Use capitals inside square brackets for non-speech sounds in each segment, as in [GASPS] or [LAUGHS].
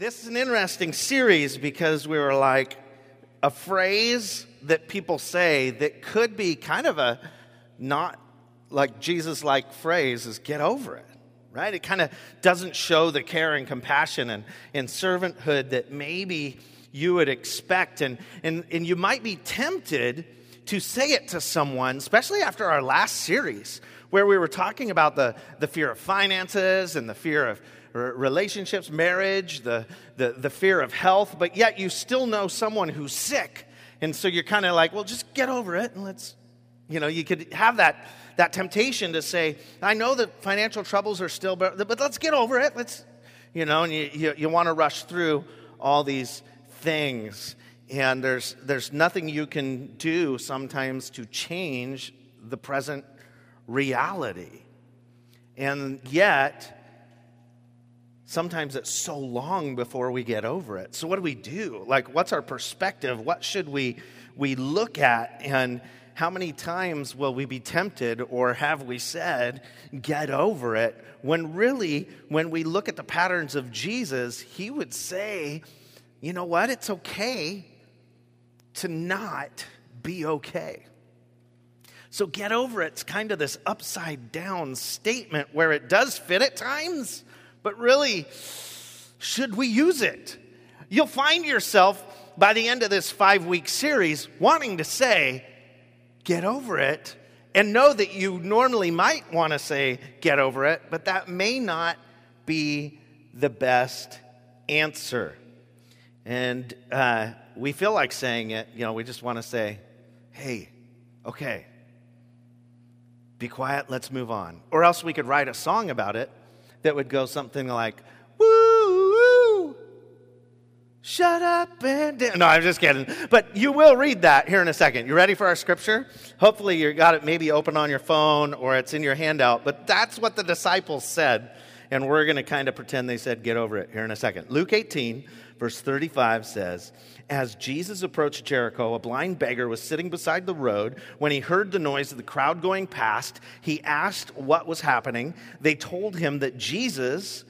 this is an interesting series because we were like a phrase that people say that could be kind of a not like Jesus like phrase is get over it, right? It kind of doesn't show the care and compassion and, and servanthood that maybe you would expect. And, and, and you might be tempted to say it to someone, especially after our last series, where we were talking about the, the fear of finances and the fear of relationships, marriage, the, the, the fear of health, but yet you still know someone who's sick. And so you're kind of like, well, just get over it and let's, you know, you could have that, that temptation to say, I know that financial troubles are still, but, but let's get over it. Let's, you know, and you, you, you want to rush through all these things. And there's, there's nothing you can do sometimes to change the present reality. And yet, sometimes it's so long before we get over it. So what do we do? Like what's our perspective? What should we we look at and how many times will we be tempted or have we said get over it when really when we look at the patterns of Jesus, he would say, you know what? It's okay to not be okay. So get over. It's kind of this upside down statement where it does fit at times but really, should we use it? You'll find yourself by the end of this five week series wanting to say, get over it, and know that you normally might want to say, get over it, but that may not be the best answer. And uh, we feel like saying it, you know, we just want to say, hey, okay, be quiet, let's move on. Or else we could write a song about it that would go something like, woo, shut up and. No, I'm just kidding. But you will read that here in a second. You ready for our scripture? Hopefully, you got it maybe open on your phone or it's in your handout. But that's what the disciples said. And we're going to kind of pretend they said, get over it here in a second. Luke 18, verse 35 says, As Jesus approached Jericho, a blind beggar was sitting beside the road. When he heard the noise of the crowd going past, he asked what was happening. They told him that Jesus,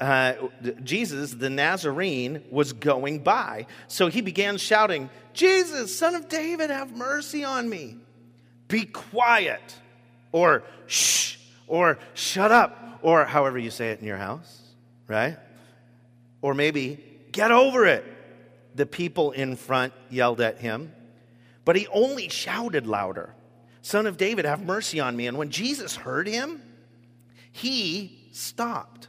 uh, Jesus, the Nazarene, was going by. So he began shouting, Jesus, son of David, have mercy on me. Be quiet, or shh, or shut up or however you say it in your house, right? Or maybe, get over it. The people in front yelled at him, but he only shouted louder, Son of David, have mercy on me. And when Jesus heard him, he stopped,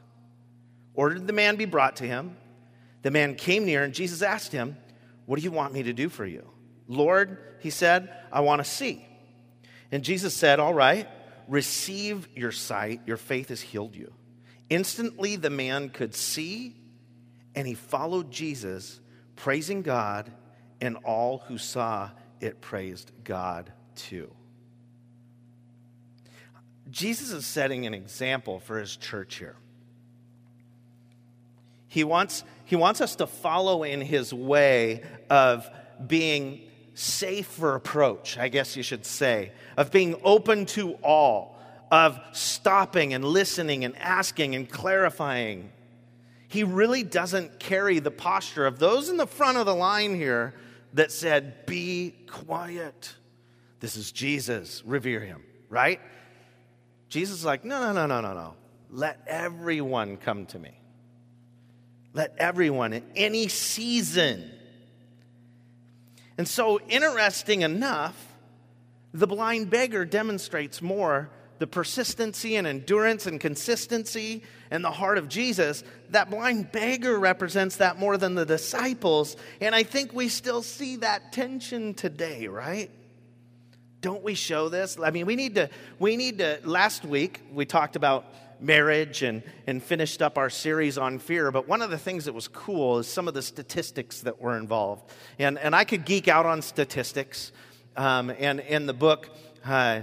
ordered the man be brought to him. The man came near, and Jesus asked him, What do you want me to do for you? Lord, he said, I want to see. And Jesus said, All right receive your sight, your faith has healed you. Instantly, the man could see, and he followed Jesus, praising God, and all who saw it praised God too. Jesus is setting an example for his church here. He wants, he wants us to follow in his way of being safe for approach, I guess you should say, of being open to all, of stopping and listening and asking and clarifying. He really doesn't carry the posture of those in the front of the line here that said, Be quiet. This is Jesus, revere him, right? Jesus is like, No, no, no, no, no, no. Let everyone come to me. Let everyone in any season and so, interesting enough, the blind beggar demonstrates more the persistency and endurance and consistency and the heart of Jesus. That blind beggar represents that more than the disciples. And I think we still see that tension today, right? Don't we show this? I mean, we need to, we need to, last week we talked about marriage and, and finished up our series on fear. But one of the things that was cool is some of the statistics that were involved. And, and I could geek out on statistics. Um, and in the book uh,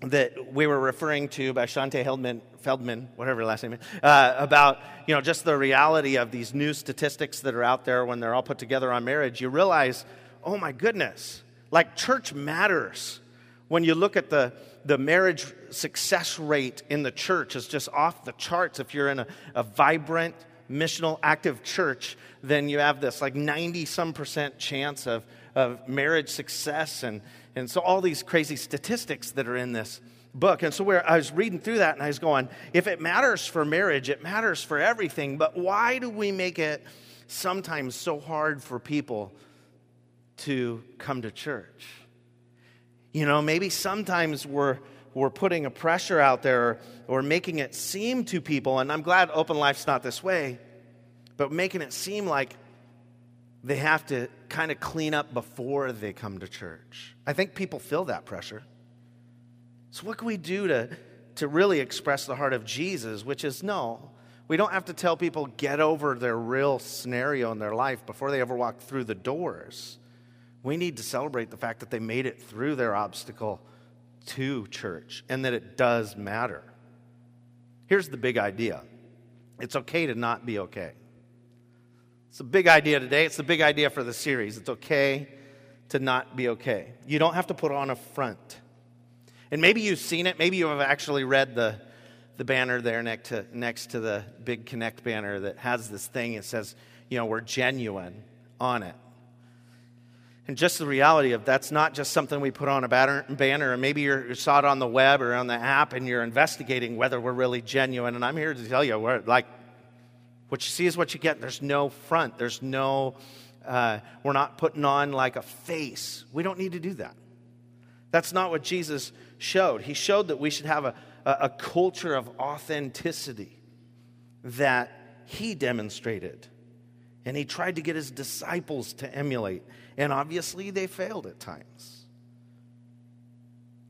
that we were referring to by Shaunti Feldhahn, Feldhahn, whatever her last name is, uh, about you know just the reality of these new statistics that are out there when they're all put together on marriage, you realize, oh my goodness, like church matters when you look at the the marriage success rate in the church is just off the charts if you're in a, a vibrant, missional active church, then you have this like 90 some percent chance of, of marriage success. And, and so all these crazy statistics that are in this book. And so where I was reading through that and I was going, if it matters for marriage, it matters for everything. But why do we make it sometimes so hard for people to come to church? You know, maybe sometimes we're we're putting a pressure out there or, or making it seem to people, and I'm glad open life's not this way, but making it seem like they have to kind of clean up before they come to church. I think people feel that pressure. So, what can we do to, to really express the heart of Jesus, which is no, we don't have to tell people get over their real scenario in their life before they ever walk through the doors. We need to celebrate the fact that they made it through their obstacle to church and that it does matter. Here's the big idea it's okay to not be okay. It's a big idea today. It's the big idea for the series. It's okay to not be okay. You don't have to put on a front. And maybe you've seen it. Maybe you have actually read the, the banner there next to, next to the big Connect banner that has this thing. It says, you know, we're genuine on it. And just the reality of that's not just something we put on a banner, or maybe you saw it on the web or on the app and you're investigating whether we're really genuine. And I'm here to tell you, we're like, what you see is what you get. There's no front, there's no, uh, we're not putting on like a face. We don't need to do that. That's not what Jesus showed. He showed that we should have a, a, a culture of authenticity that he demonstrated. And he tried to get his disciples to emulate. And obviously, they failed at times.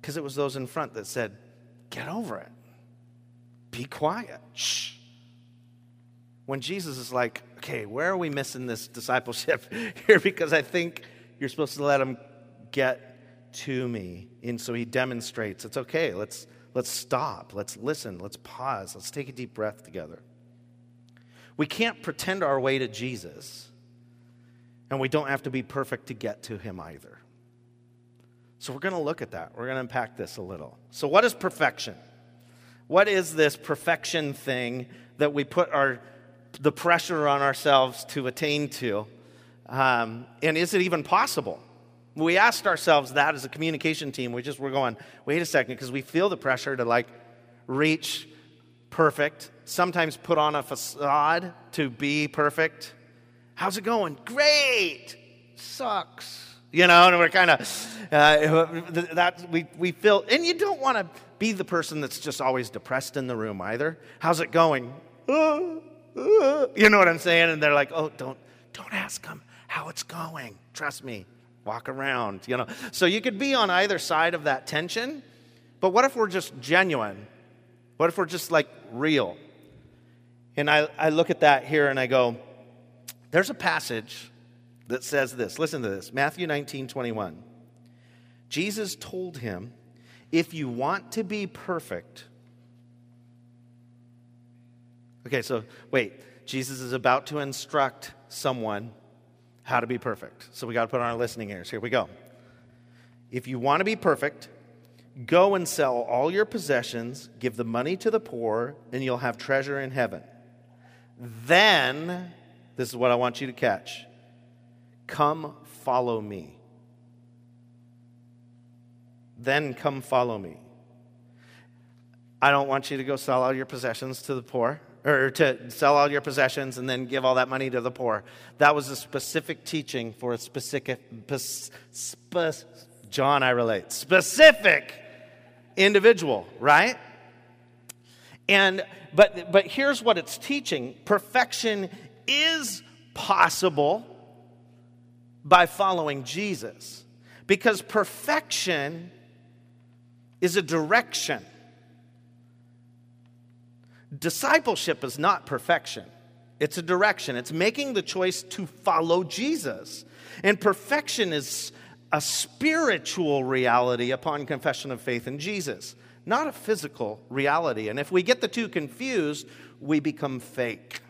Because it was those in front that said, Get over it. Be quiet. Shh. When Jesus is like, Okay, where are we missing this discipleship [LAUGHS] here? Because I think you're supposed to let him get to me. And so he demonstrates it's okay. Let's, let's stop. Let's listen. Let's pause. Let's take a deep breath together. We can't pretend our way to Jesus and we don't have to be perfect to get to him either. So we're going to look at that. We're going to unpack this a little. So, what is perfection? What is this perfection thing that we put our, the pressure on ourselves to attain to? Um, and is it even possible? We asked ourselves that as a communication team. We just were going, wait a second, because we feel the pressure to like reach perfect, sometimes put on a facade to be perfect. How's it going? Great. Sucks. You know, and we're kind of, uh, that we, we feel, and you don't want to be the person that's just always depressed in the room either. How's it going? Uh, [LAUGHS] you know what I'm saying? And they're like, oh, don't, don't ask them how it's going. Trust me. Walk around, you know. So you could be on either side of that tension, but what if we're just genuine? What if we're just like real? And I, I look at that here and I go, there's a passage that says this. Listen to this Matthew 19 21. Jesus told him, If you want to be perfect, okay, so wait, Jesus is about to instruct someone how to be perfect. So we got to put on our listening ears. Here we go. If you want to be perfect, go and sell all your possessions, give the money to the poor, and you'll have treasure in heaven. Then this is what I want you to catch. Come follow me. Then come follow me. I don't want you to go sell all your possessions to the poor or to sell all your possessions and then give all that money to the poor. That was a specific teaching for a specific, spe, John, I relate, specific individual, right? And but but here's what it's teaching: perfection is possible by following Jesus. Because perfection is a direction. Discipleship is not perfection, it's a direction. It's making the choice to follow Jesus. And perfection is a spiritual reality upon confession of faith in Jesus, not a physical reality. And if we get the two confused, we become fake.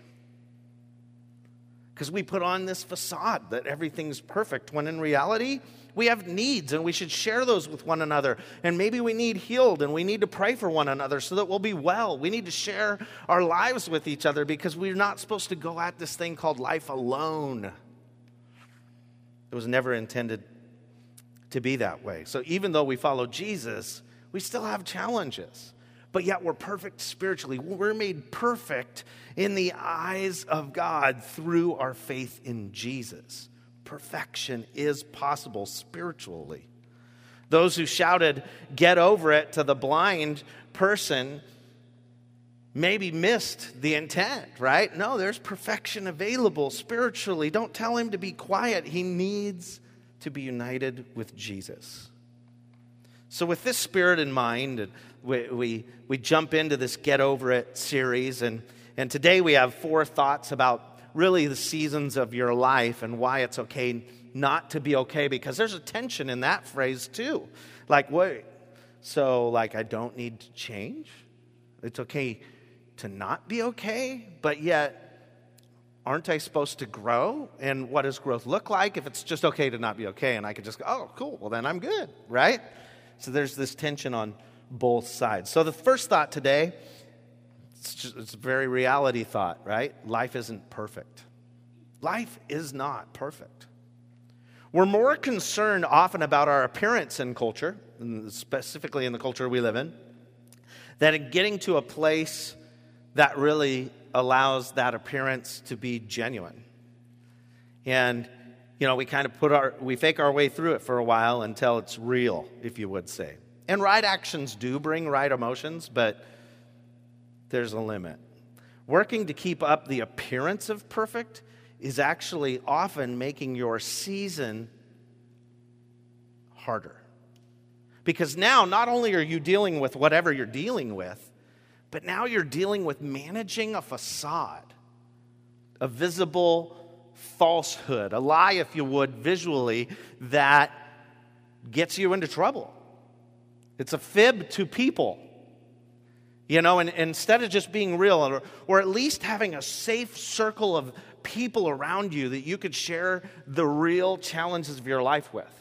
Because we put on this facade that everything's perfect, when in reality, we have needs and we should share those with one another. And maybe we need healed and we need to pray for one another so that we'll be well. We need to share our lives with each other because we're not supposed to go at this thing called life alone. It was never intended to be that way. So even though we follow Jesus, we still have challenges but yet we're perfect spiritually. We're made perfect in the eyes of God through our faith in Jesus. Perfection is possible spiritually. Those who shouted, Get over it to the blind person, maybe missed the intent, right? No, there's perfection available spiritually. Don't tell him to be quiet. He needs to be united with Jesus. So, with this spirit in mind, we, we, we jump into this Get Over It series. And, and today we have four thoughts about really the seasons of your life and why it's okay not to be okay, because there's a tension in that phrase too. Like, wait, so like I don't need to change? It's okay to not be okay, but yet aren't I supposed to grow? And what does growth look like if it's just okay to not be okay? And I could just go, oh, cool, well, then I'm good, right? So there's this tension on both sides. So the first thought today, it's, just, it's a very reality thought, right? Life isn't perfect. Life is not perfect. We're more concerned often about our appearance in culture, specifically in the culture we live in, than in getting to a place that really allows that appearance to be genuine. And, you know, we kind of put our, we fake our way through it for a while until it's real, if you would say. And right actions do bring right emotions, but there's a limit. Working to keep up the appearance of perfect is actually often making your season harder. Because now, not only are you dealing with whatever you're dealing with, but now you're dealing with managing a facade, a visible falsehood, a lie, if you would, visually, that gets you into trouble. It's a fib to people. You know, and, and instead of just being real, or, or at least having a safe circle of people around you that you could share the real challenges of your life with.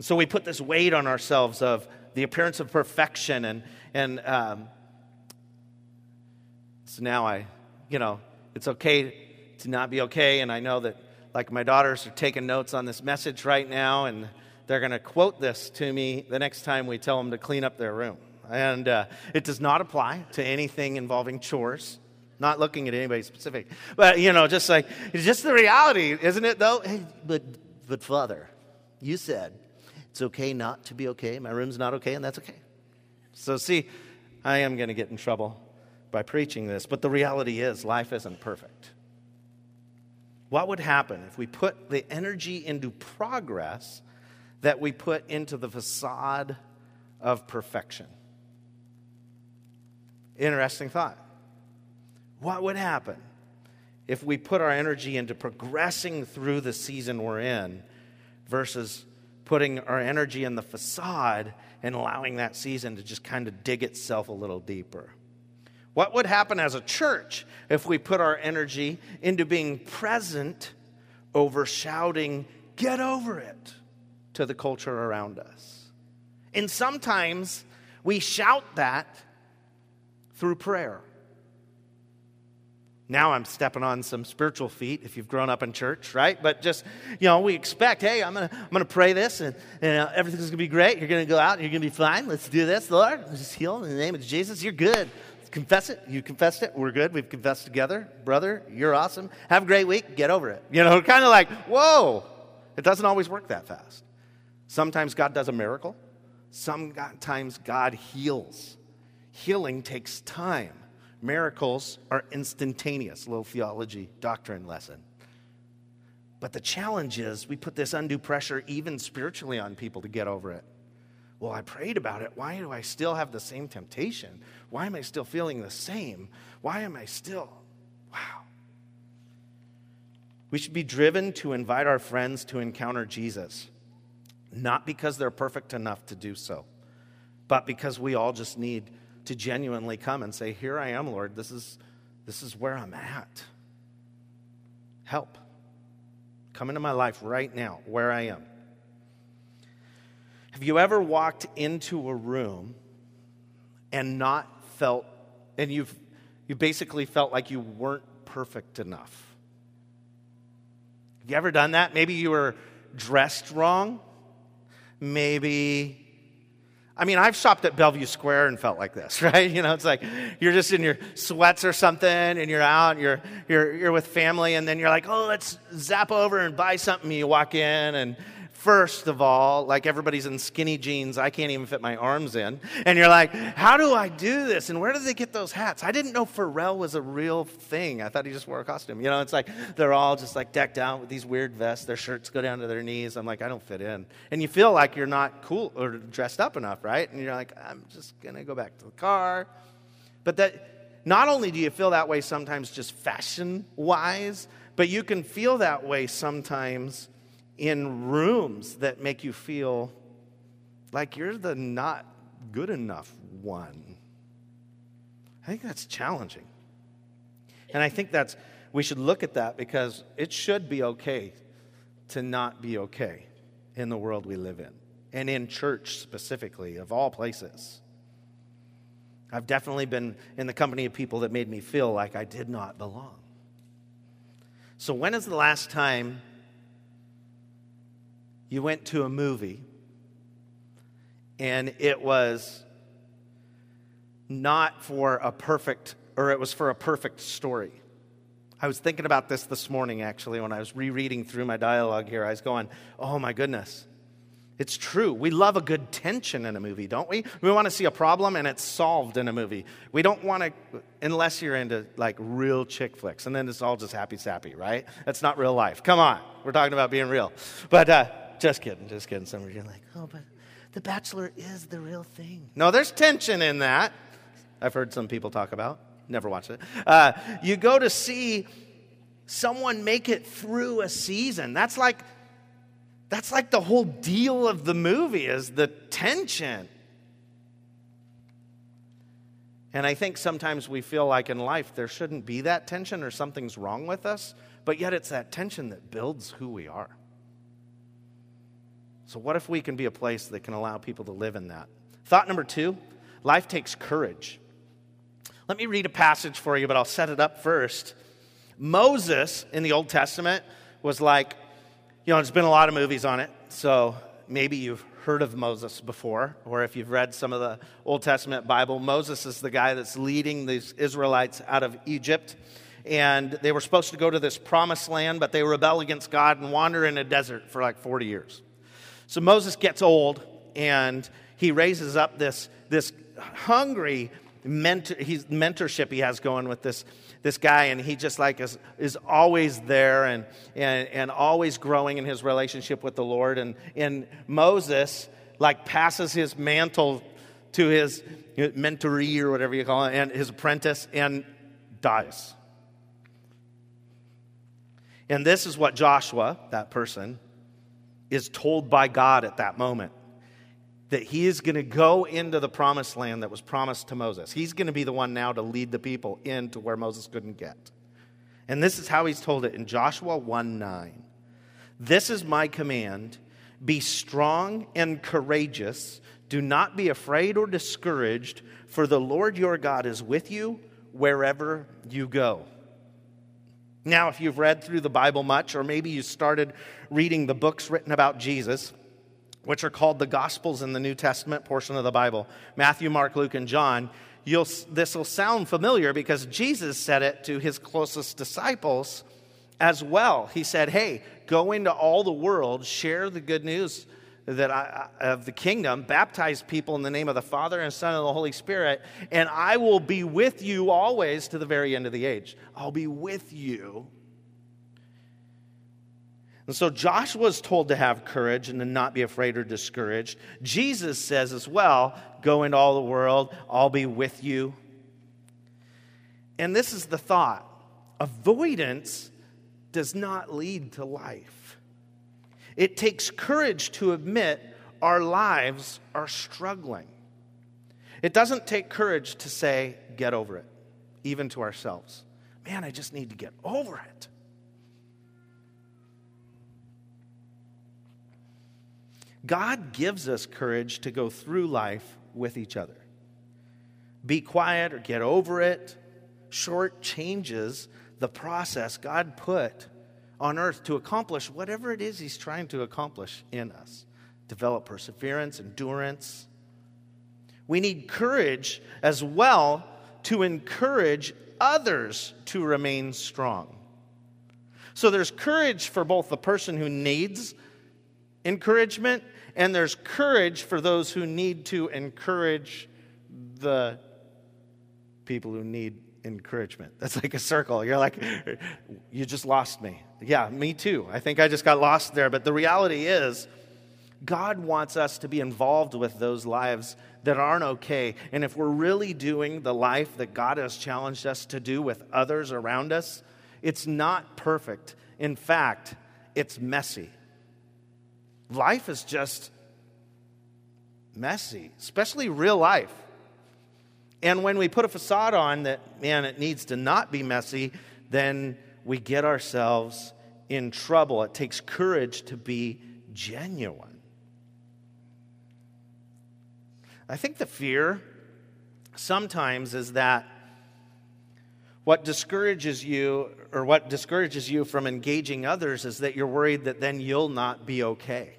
So we put this weight on ourselves of the appearance of perfection, and, and um, so now I, you know, it's okay to not be okay, and I know that, like, my daughters are taking notes on this message right now, and they're going to quote this to me the next time we tell them to clean up their room. And uh, it does not apply to anything involving chores. Not looking at anybody specific, but you know, just like it's just the reality, isn't it? Though, hey, but but Father, you said it's okay not to be okay. My room's not okay, and that's okay. So see, I am going to get in trouble by preaching this, but the reality is, life isn't perfect. What would happen if we put the energy into progress that we put into the facade of perfection. Interesting thought. What would happen if we put our energy into progressing through the season we're in versus putting our energy in the facade and allowing that season to just kind of dig itself a little deeper? What would happen as a church if we put our energy into being present over shouting, Get over it? to the culture around us. And sometimes we shout that through prayer. Now I'm stepping on some spiritual feet if you've grown up in church, right? But just, you know, we expect, hey, I'm going to I'm gonna pray this and, and uh, everything's going to be great. You're going to go out and you're going to be fine. Let's do this, Lord. Let's just heal in the name of Jesus. You're good. Confess it. You confessed it. We're good. We've confessed together. Brother, you're awesome. Have a great week. Get over it. You know, [LAUGHS] kind of like, whoa. It doesn't always work that fast. Sometimes God does a miracle, sometimes God heals. Healing takes time. Miracles are instantaneous. Little theology doctrine lesson. But the challenge is we put this undue pressure, even spiritually, on people to get over it. Well, I prayed about it. Why do I still have the same temptation? Why am I still feeling the same? Why am I still. Wow. We should be driven to invite our friends to encounter Jesus not because they're perfect enough to do so, but because we all just need to genuinely come and say, Here I am, Lord. This is, this is where I'm at. Help. Come into my life right now, where I am. Have you ever walked into a room and not felt, and you've you basically felt like you weren't perfect enough? Have you ever done that? Maybe you were dressed wrong. Maybe I mean, I've shopped at Bellevue Square and felt like this, [LAUGHS] right? You know, it's like you're just in your sweats or something and you're out, and you're, you're, you're with family, and then you're like, oh, let's zap over and buy something. You walk in, and first of all, like everybody's in skinny jeans, I can't even fit my arms in. And you're like, how do I do this? And where do they get those hats? I didn't know Pharrell was a real thing. I thought he just wore a costume. You know, it's like they're all just like decked out with these weird vests. Their shirts go down to their knees. I'm like, I don't fit in. And you feel like you're not cool or dressed up enough, right? And you're like, I'm just going to go back to the car. But that not only do you feel that way sometimes just fashion wise, but you can feel that way sometimes in rooms that make you feel like you're the not good enough one. I think that's challenging. And I think that's, we should look at that because it should be okay to not be okay in the world we live in and in church specifically, of all places. I've definitely been in the company of people that made me feel like I did not belong. So, when is the last time you went to a movie and it was not for a perfect, or it was for a perfect story. I was thinking about this this morning, actually, when I was rereading through my dialogue here. I was going, oh my goodness. It's true. We love a good tension in a movie, don't we? We want to see a problem and it's solved in a movie. We don't want to, unless you're into like real chick flicks, and then it's all just happy sappy, right? That's not real life. Come on. We're talking about being real. But, uh, just kidding, just kidding. Some of you are like, oh, but The Bachelor is the real thing. No, there's tension in that. I've heard some people talk about. Never watched it. Uh, you go to see someone make it through a season. That's like that's like the whole deal of the movie is the tension. And I think sometimes we feel like in life there shouldn't be that tension or something's wrong with us, but yet it's that tension that builds who we are. So, what if we can be a place that can allow people to live in that? Thought number two life takes courage. Let me read a passage for you, but I'll set it up first. Moses in the Old Testament was like, you know, there's been a lot of movies on it, so maybe you've heard of Moses before, or if you've read some of the Old Testament Bible, Moses is the guy that's leading these Israelites out of Egypt. And they were supposed to go to this promised land, but they rebel against God and wander in a desert for like 40 years. So Moses gets old and he raises up this, this hungry mentor, mentorship he has going with this, this guy, and he just like is, is always there and, and, and always growing in his relationship with the Lord. And, and Moses like passes his mantle to his mentoree or whatever you call it, and his apprentice, and dies. And this is what Joshua, that person, is told by God at that moment that he is going to go into the promised land that was promised to Moses. He's going to be the one now to lead the people into where Moses couldn't get. And this is how he's told it in Joshua 1 9. This is my command be strong and courageous. Do not be afraid or discouraged, for the Lord your God is with you wherever you go. Now, if you've read through the Bible much, or maybe you started reading the books written about Jesus, which are called the Gospels in the New Testament portion of the Bible Matthew, Mark, Luke, and John, this will sound familiar because Jesus said it to his closest disciples as well. He said, Hey, go into all the world, share the good news that I, of the kingdom, baptize people in the name of the Father and Son and the Holy Spirit, and I will be with you always to the very end of the age. I'll be with you. And so Joshua is told to have courage and to not be afraid or discouraged. Jesus says as well, go into all the world, I'll be with you. And this is the thought avoidance does not lead to life. It takes courage to admit our lives are struggling. It doesn't take courage to say, get over it, even to ourselves. Man, I just need to get over it. God gives us courage to go through life with each other. Be quiet or get over it shortchanges the process God put on earth to accomplish whatever it is He's trying to accomplish in us. Develop perseverance, endurance. We need courage as well to encourage others to remain strong. So there's courage for both the person who needs encouragement and there's courage for those who need to encourage the people who need encouragement. That's like a circle. You're like, you just lost me. Yeah, me too. I think I just got lost there. But the reality is, God wants us to be involved with those lives that aren't okay. And if we're really doing the life that God has challenged us to do with others around us, it's not perfect. In fact, it's messy. Life is just messy, especially real life. And when we put a facade on that, man, it needs to not be messy, then we get ourselves in trouble. It takes courage to be genuine. I think the fear sometimes is that what discourages you or what discourages you from engaging others is that you're worried that then you'll not be okay.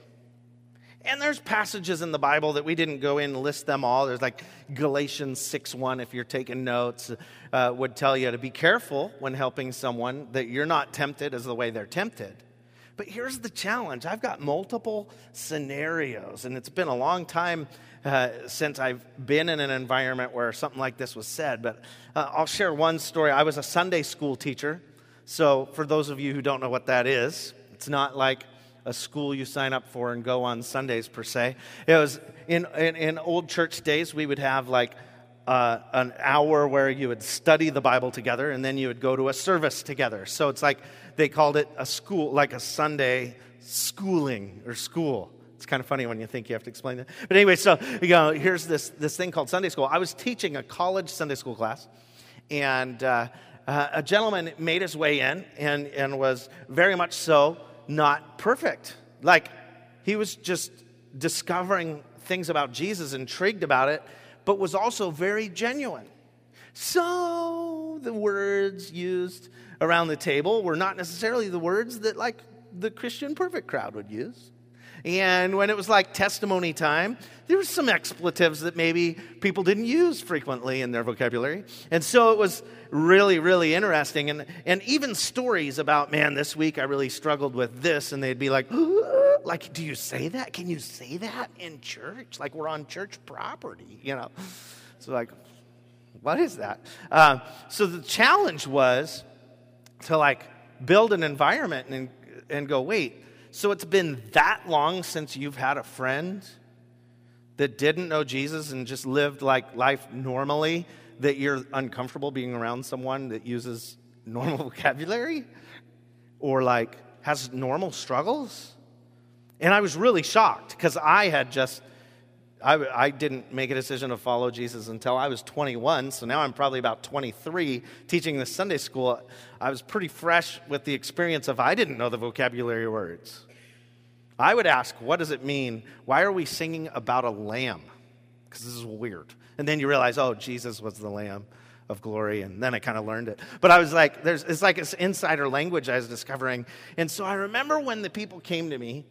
And there's passages in the Bible that we didn't go in and list them all. There's like Galatians 6 1, if you're taking notes, uh, would tell you to be careful when helping someone that you're not tempted as the way they're tempted. But here's the challenge I've got multiple scenarios, and it's been a long time uh, since I've been in an environment where something like this was said. But uh, I'll share one story. I was a Sunday school teacher. So, for those of you who don't know what that is, it's not like a school you sign up for and go on Sundays per se. It was in, in, in old church days, we would have like uh, an hour where you would study the Bible together and then you would go to a service together. So it's like they called it a school, like a Sunday schooling or school. It's kind of funny when you think you have to explain that. But anyway, so you know, here's this, this thing called Sunday school. I was teaching a college Sunday school class, and uh, uh, a gentleman made his way in and, and was very much so not perfect. Like, he was just discovering things about Jesus, intrigued about it, but was also very genuine. So, the words used around the table were not necessarily the words that, like, the Christian perfect crowd would use. And when it was like testimony time, there were some expletives that maybe people didn't use frequently in their vocabulary. And so it was really, really interesting. And, and even stories about, man, this week I really struggled with this. And they'd be like, [GASPS] like, do you say that? Can you say that in church? Like we're on church property, you know? So, like, what is that? Uh, so the challenge was to like build an environment and, and go, wait, so it's been that long since you've had a friend that didn't know Jesus and just lived like life normally that you're uncomfortable being around someone that uses normal [LAUGHS] vocabulary or like has normal struggles? And I was really shocked because I had just, I, I didn't make a decision to follow Jesus until I was 21. So now I'm probably about 23 teaching this Sunday school. I was pretty fresh with the experience of I didn't know the vocabulary words. I would ask, what does it mean? Why are we singing about a lamb? Because this is weird. And then you realize, oh, Jesus was the lamb of glory. And then I kind of learned it. But I was like, there's, it's like this insider language I was discovering. And so I remember when the people came to me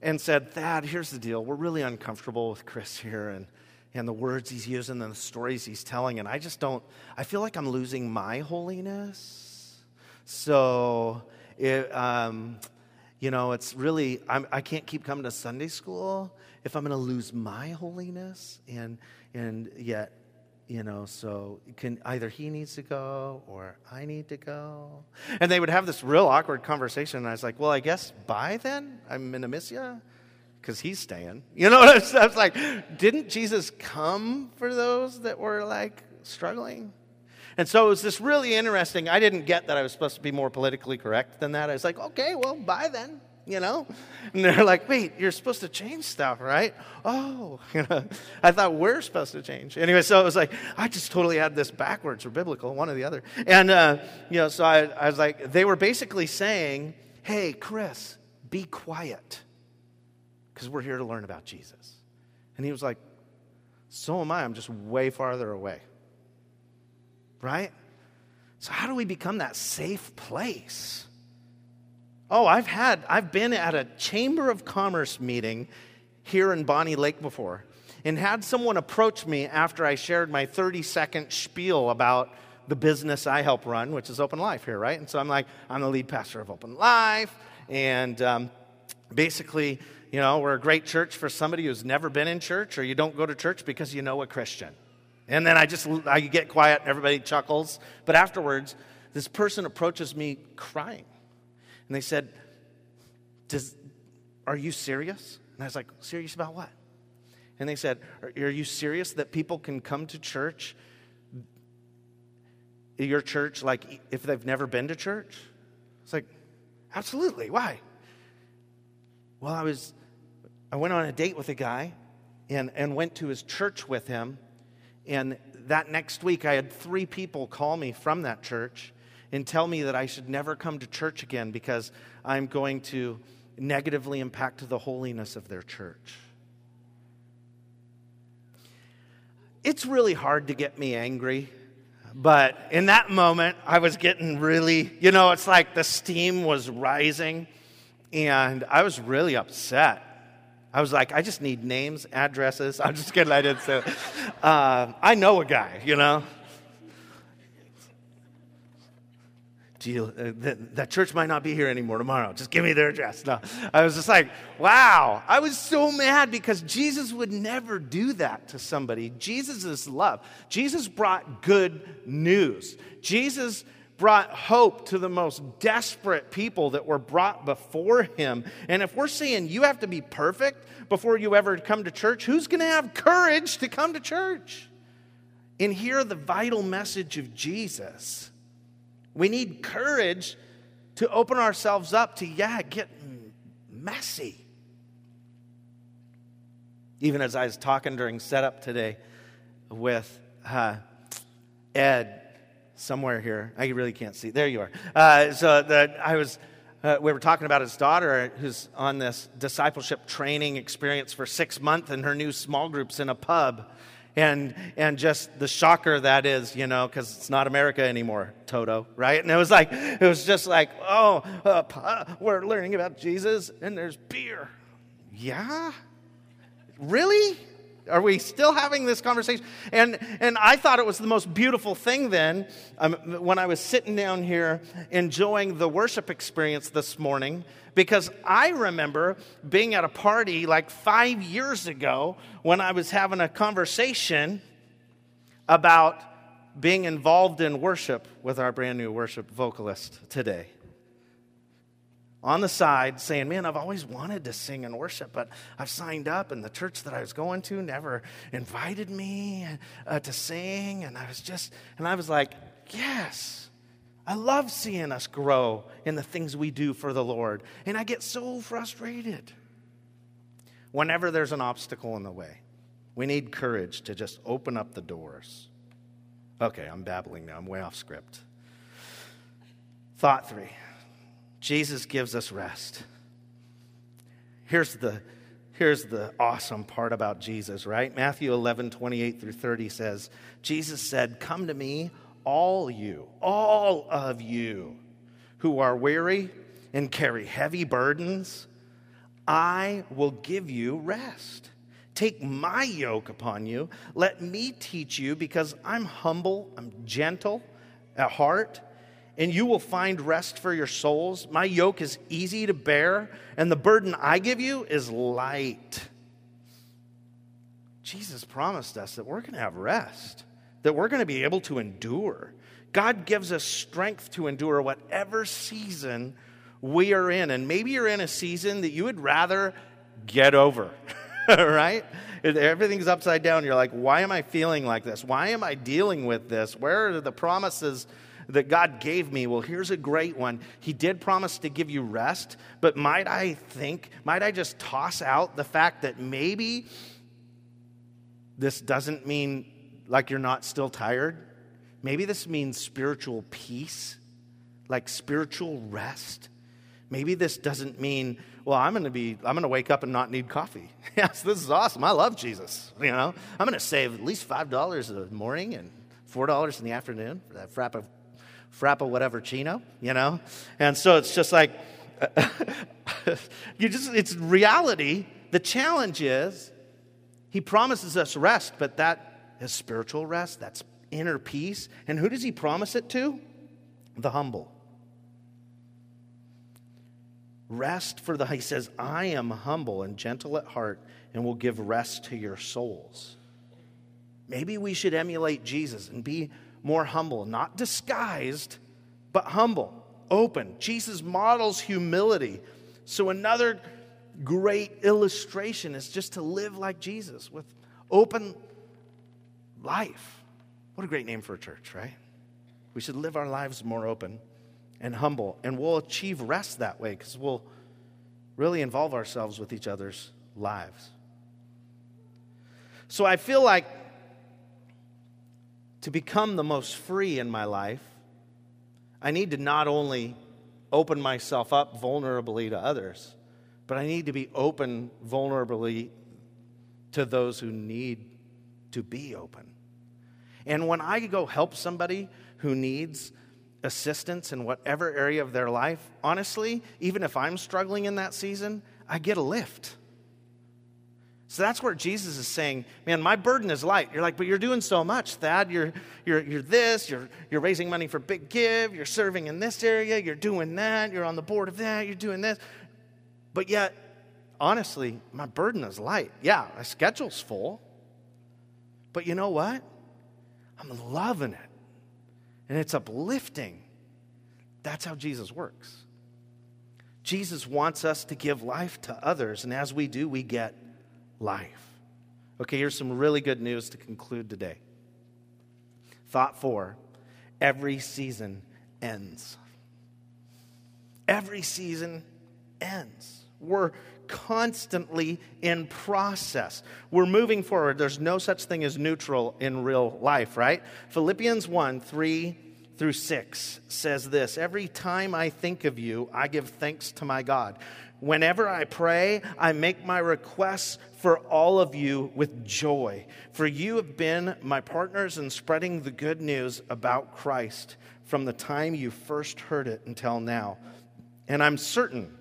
and said, Thad, here's the deal. We're really uncomfortable with Chris here and, and the words he's using and the stories he's telling. And I just don't, I feel like I'm losing my holiness. So, it, um, you know, it's really, I'm, I can not keep coming to Sunday school if I'm going to lose my holiness. And, and yet, you know, so can either he needs to go or I need to go. And they would have this real awkward conversation. And I was like, well, I guess bye then. I'm going to miss you because he's staying. [LAUGHS] You know what I was, I was like, didn't Jesus come for those that were like struggling? And so it was this really interesting. I didn't get that I was supposed to be more politically correct than that. I was like, okay, well, bye then, you know? And they're like, wait, you're supposed to change stuff, right? Oh, [LAUGHS] you know, I thought we're supposed to change. Anyway, so it was like, I just totally had this backwards or biblical, one or the other. And, uh, you know, so I, I was like, they were basically saying, hey, Chris, be quiet. because we're here to learn about Jesus. And he was like, So am I. I'm just way farther away. Right? So, how do we become that safe place? Oh, I've had, I've been at a Chamber of Commerce meeting here in Bonney Lake before and had someone approach me after I shared my 30 second spiel about the business I help run, which is Open Life here, right? And so I'm like, I'm the lead pastor of Open Life. And um, basically, you know, we're a great church for somebody who's never been in church or you don't go to church because you know a Christian. And then I just I get quiet and everybody chuckles. But afterwards, this person approaches me crying. And they said, Does, Are you serious? And I was like, Serious about what? And they said, Are, are you serious that people can come to church, your church, like if they've never been to church? It's like, Absolutely. Why? Well, I was, I went on a date with a guy and, and went to his church with him. And that next week, I had three people call me from that church and tell me that I should never come to church again because I'm going to negatively impact the holiness of their church. It's really hard to get me angry, but in that moment, I was getting really, you know, it's like the steam was rising, and I was really upset. I was like, I just need names, addresses. I'm just kidding, I didn't say uh, I know a guy, you know. Do you, uh, that, that church might not be here anymore tomorrow. Just give me their address. No, I was just like, wow. I was so mad because Jesus would never do that to somebody. Jesus is love. Jesus brought good news. Jesus brought hope to the most desperate people that were brought before him. And if we're saying you have to be perfect before you ever come to church, who's going to have courage to come to church and hear the vital message of Jesus? We need courage to open ourselves up to, yeah, get messy. Even as I was talking during setup today with uh, Ed, somewhere here, I really can't see. There you are. Uh, so that I was. Uh, we were talking about his daughter who's on this discipleship training experience for six months and her new small groups in a pub and and just the shocker that is, you know, because it's not America anymore, Toto, right? And it was like it was just like, oh, uh, we're learning about Jesus, and there's beer. Yeah, really? Are we still having this conversation? And, and I thought it was the most beautiful thing then um, when I was sitting down here enjoying the worship experience this morning because I remember being at a party like five years ago when I was having a conversation about being involved in worship with our brand new worship vocalist today. On the side, saying, Man, I've always wanted to sing and worship, but I've signed up, and the church that I was going to never invited me uh, to sing. And I was just, and I was like, Yes. I love seeing us grow in the things we do for the Lord. And I get so frustrated whenever there's an obstacle in the way. We need courage to just open up the doors. Okay, I'm babbling now. I'm way off script. Thought three Jesus gives us rest. Here's the, here's the awesome part about Jesus, right? Matthew 11, 28 through 30 says, Jesus said, Come to me all you, all of you who are weary and carry heavy burdens, I will give you rest. Take my yoke upon you. Let me teach you, because I'm humble, I'm gentle at heart, and you will find rest for your souls. My yoke is easy to bear, and the burden I give you is light. Jesus promised us that we're going to have rest that we're going to be able to endure. God gives us strength to endure whatever season we are in. And maybe you're in a season that you would rather get over, [LAUGHS] right? Everything's upside down. You're like, why am I feeling like this? Why am I dealing with this? Where are the promises that God gave me? Well, here's a great one. He did promise to give you rest, but might I think, might I just toss out the fact that maybe this doesn't mean like you're not still tired. Maybe this means spiritual peace, like spiritual rest. Maybe this doesn't mean, well, I'm going to be, I'm going to wake up and not need coffee. [LAUGHS] yes, this is awesome. I love Jesus. You know, I'm going to save at least five dollars a morning and four dollars in the afternoon for that frappa, frappa whatever chino. You know, and so it's just like, [LAUGHS] you just, it's reality. The challenge is, he promises us rest, but that is spiritual rest. That's inner peace. And who does he promise it to? The humble. Rest for the, he says, I am humble and gentle at heart and will give rest to your souls. Maybe we should emulate Jesus and be more humble, not disguised, but humble, open. Jesus models humility. So, another great illustration is just to live like Jesus with open life. What a great name for a church, right? We should live our lives more open and humble. And we'll achieve rest that way because we'll really involve ourselves with each other's lives. So I feel like to become the most free in my life, I need to not only open myself up vulnerably to others, but I need to be open vulnerably to those who need to be open. And when I go help somebody who needs assistance in whatever area of their life, honestly, even if I'm struggling in that season, I get a lift. So that's where Jesus is saying, Man, my burden is light. You're like, But you're doing so much, Thad. You're, you're, you're this, you're, you're raising money for Big Give, you're serving in this area, you're doing that, you're on the board of that, you're doing this. But yet, honestly, my burden is light. Yeah, my schedule's full. But you know what? I'm loving it and it's uplifting. That's how Jesus works. Jesus wants us to give life to others, and as we do, we get life. Okay, here's some really good news to conclude today. Thought four every season ends. Every season ends. We're constantly in process. We're moving forward. There's no such thing as neutral in real life, right? Philippians 1 3 through 6 says this Every time I think of you, I give thanks to my God. Whenever I pray, I make my requests for all of you with joy. For you have been my partners in spreading the good news about Christ from the time you first heard it until now. And I'm certain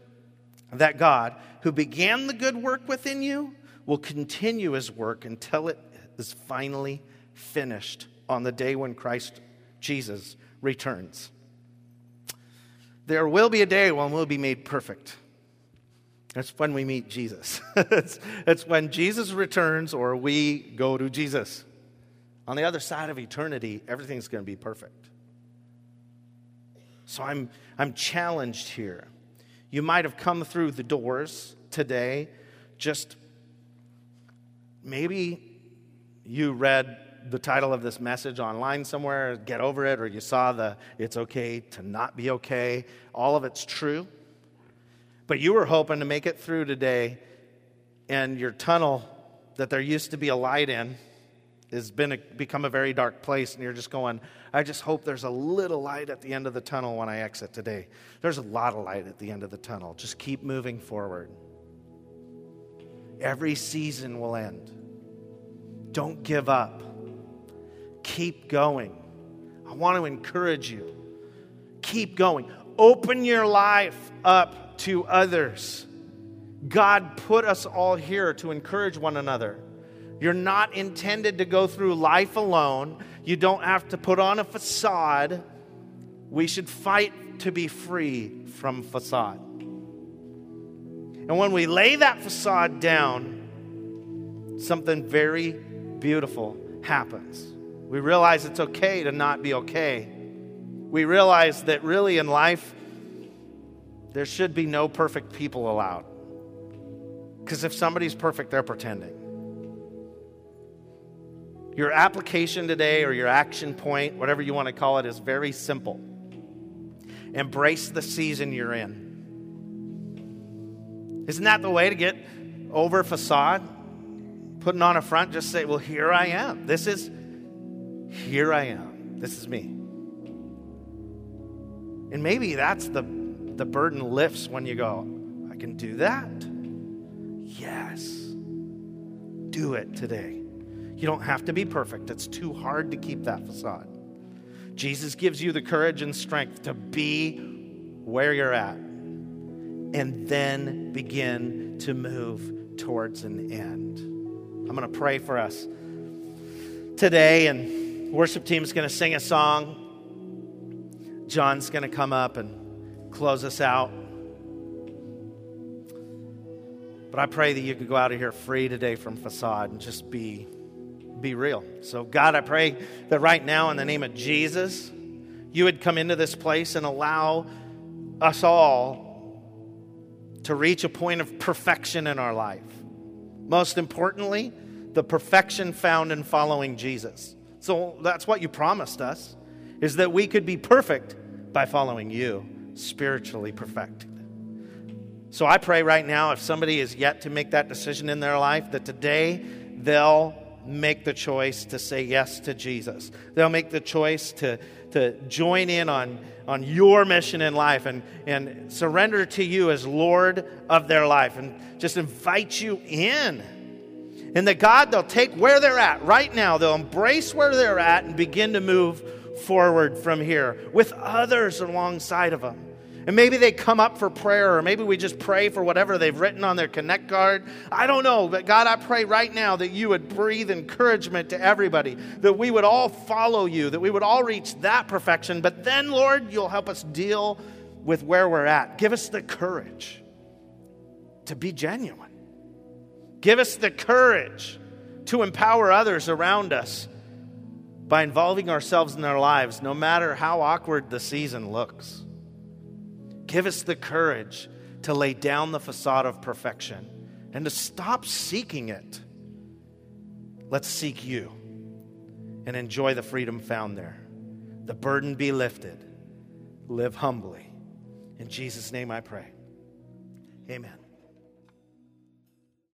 that God, who began the good work within you, will continue his work until it is finally finished on the day when Christ Jesus returns. There will be a day when we'll be made perfect. That's when we meet Jesus. [LAUGHS] it's, when Jesus returns or we go to Jesus. On the other side of eternity, everything's going to be perfect. So I'm, I'm challenged here you might have come through the doors today, just maybe you read the title of this message online somewhere, get over it, or you saw the it's okay to not be okay. All of it's true. But you were hoping to make it through today, and your tunnel that there used to be a light in has been a, become a very dark place, and you're just going, I just hope there's a little light at the end of the tunnel when I exit today. There's a lot of light at the end of the tunnel. Just keep moving forward. Every season will end. Don't give up. Keep going. I want to encourage you. Keep going. Open your life up to others. God put us all here to encourage one another. You're not intended to go through life alone. You don't have to put on a facade. We should fight to be free from facade. And when we lay that facade down, something very beautiful happens. We realize it's okay to not be okay. We realize that really in life, there should be no perfect people allowed. Because if somebody's perfect, they're pretending. Your application today or your action point, whatever you want to call it, is very simple. Embrace the season you're in. Isn't that the way to get over facade? Putting on a front, just say, Well, here I am. This is, here I am. This is me. And maybe that's the the burden lifts when you go, I can do that? Yes. Do it today. You don't have to be perfect, it's too hard to keep that facade. Jesus gives you the courage and strength to be where you're at and then begin to move towards an end. I'm going to pray for us today, and worship team is going to sing a song. John's going to come up and close us out. But I pray that you could go out of here free today from facade and just be be real. So God, I pray that right now in the name of Jesus, you would come into this place and allow us all to reach a point of perfection in our life. Most importantly, the perfection found in following Jesus. So that's what you promised us is that we could be perfect by following you, spiritually perfected. So I pray right now, if somebody is yet to make that decision in their life, that today they'll make the choice to say yes to Jesus. They'll make the choice to, to join in on, on your mission in life and, and surrender to you as Lord of their life and just invite you in. And that God, they'll take where they're at right now, they'll embrace where they're at and begin to move forward from here with others alongside of them. And maybe they come up for prayer, or maybe we just pray for whatever they've written on their Connect card. I don't know, but God, I pray right now that you would breathe encouragement to everybody, that we would all follow you, that we would all reach that perfection. But then, Lord, you'll help us deal with where we're at. Give us the courage to be genuine. Give us the courage to empower others around us by involving ourselves in their lives, no matter how awkward the season looks. Give us the courage to lay down the facade of perfection and to stop seeking it. Let's seek you and enjoy the freedom found there. The burden be lifted. Live humbly. In Jesus' name I pray. Amen.